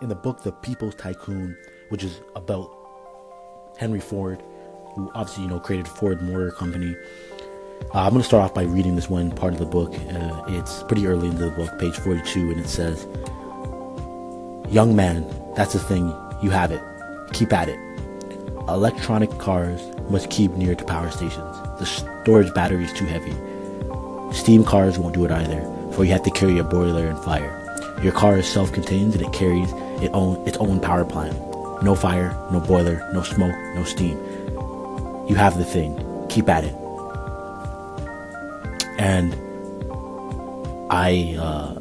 in the book The People's Tycoon, which is about Henry Ford, who obviously you know created Ford Motor Company. Uh, I'm going to start off by reading this one part of the book. Uh, it's pretty early into the book, page 42, and it says, Young man, that's the thing. You have it. Keep at it. Electronic cars must keep near to power stations. The storage battery is too heavy. Steam cars won't do it either, for you have to carry a boiler and fire. Your car is self-contained and it carries its own, its own power plant. No fire, no boiler, no smoke, no steam. You have the thing. Keep at it. And I, uh,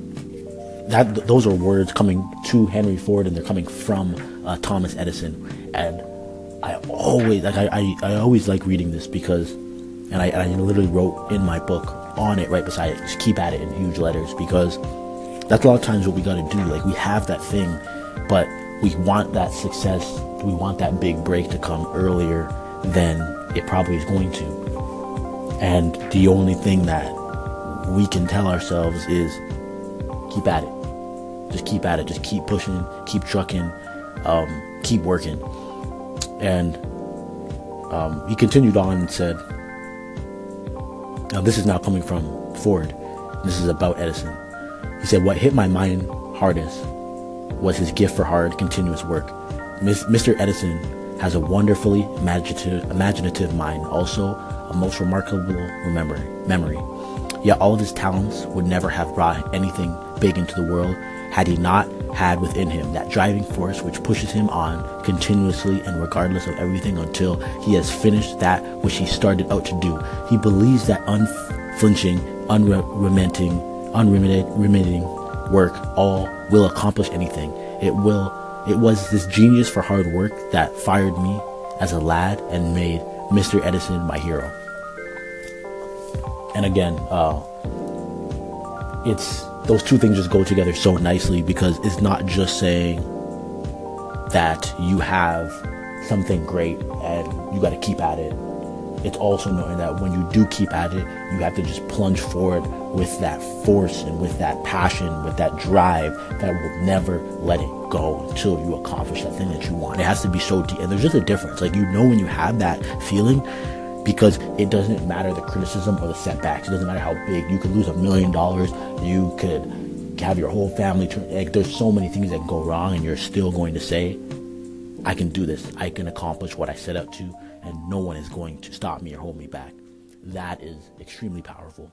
that those are words coming to Henry Ford, and they're coming from uh, Thomas Edison. And I always like I, I, I always like reading this because, and I, I literally wrote in my book on it right beside it, just keep at it in huge letters because that's a lot of times what we got to do. Like we have that thing, but we want that success, we want that big break to come earlier than it probably is going to. And the only thing that we can tell ourselves is keep at it. Just keep at it. Just keep pushing, keep trucking, um, keep working. And um, he continued on and said, now this is now coming from Ford. This is about Edison. He said, what hit my mind hardest was his gift for hard, continuous work. Mr. Edison has a wonderfully imaginative, imaginative mind, also a most remarkable remember, memory. Yet all of his talents would never have brought anything big into the world had he not had within him that driving force which pushes him on continuously and regardless of everything until he has finished that which he started out to do. He believes that unflinching, unremitting, unremitting work all will accomplish anything. It will it was this genius for hard work that fired me as a lad and made Mr. Edison my hero. And again, uh, it's those two things just go together so nicely because it's not just saying that you have something great and you got to keep at it. It's also knowing that when you do keep at it, you have to just plunge forward with that force and with that passion, with that drive that will never let it go until you accomplish that thing that you want. It has to be so deep. And there's just a difference. Like, you know, when you have that feeling, because it doesn't matter the criticism or the setbacks. It doesn't matter how big. You could lose a million dollars. You could have your whole family turn. Like, there's so many things that go wrong, and you're still going to say, I can do this. I can accomplish what I set out to, and no one is going to stop me or hold me back. That is extremely powerful.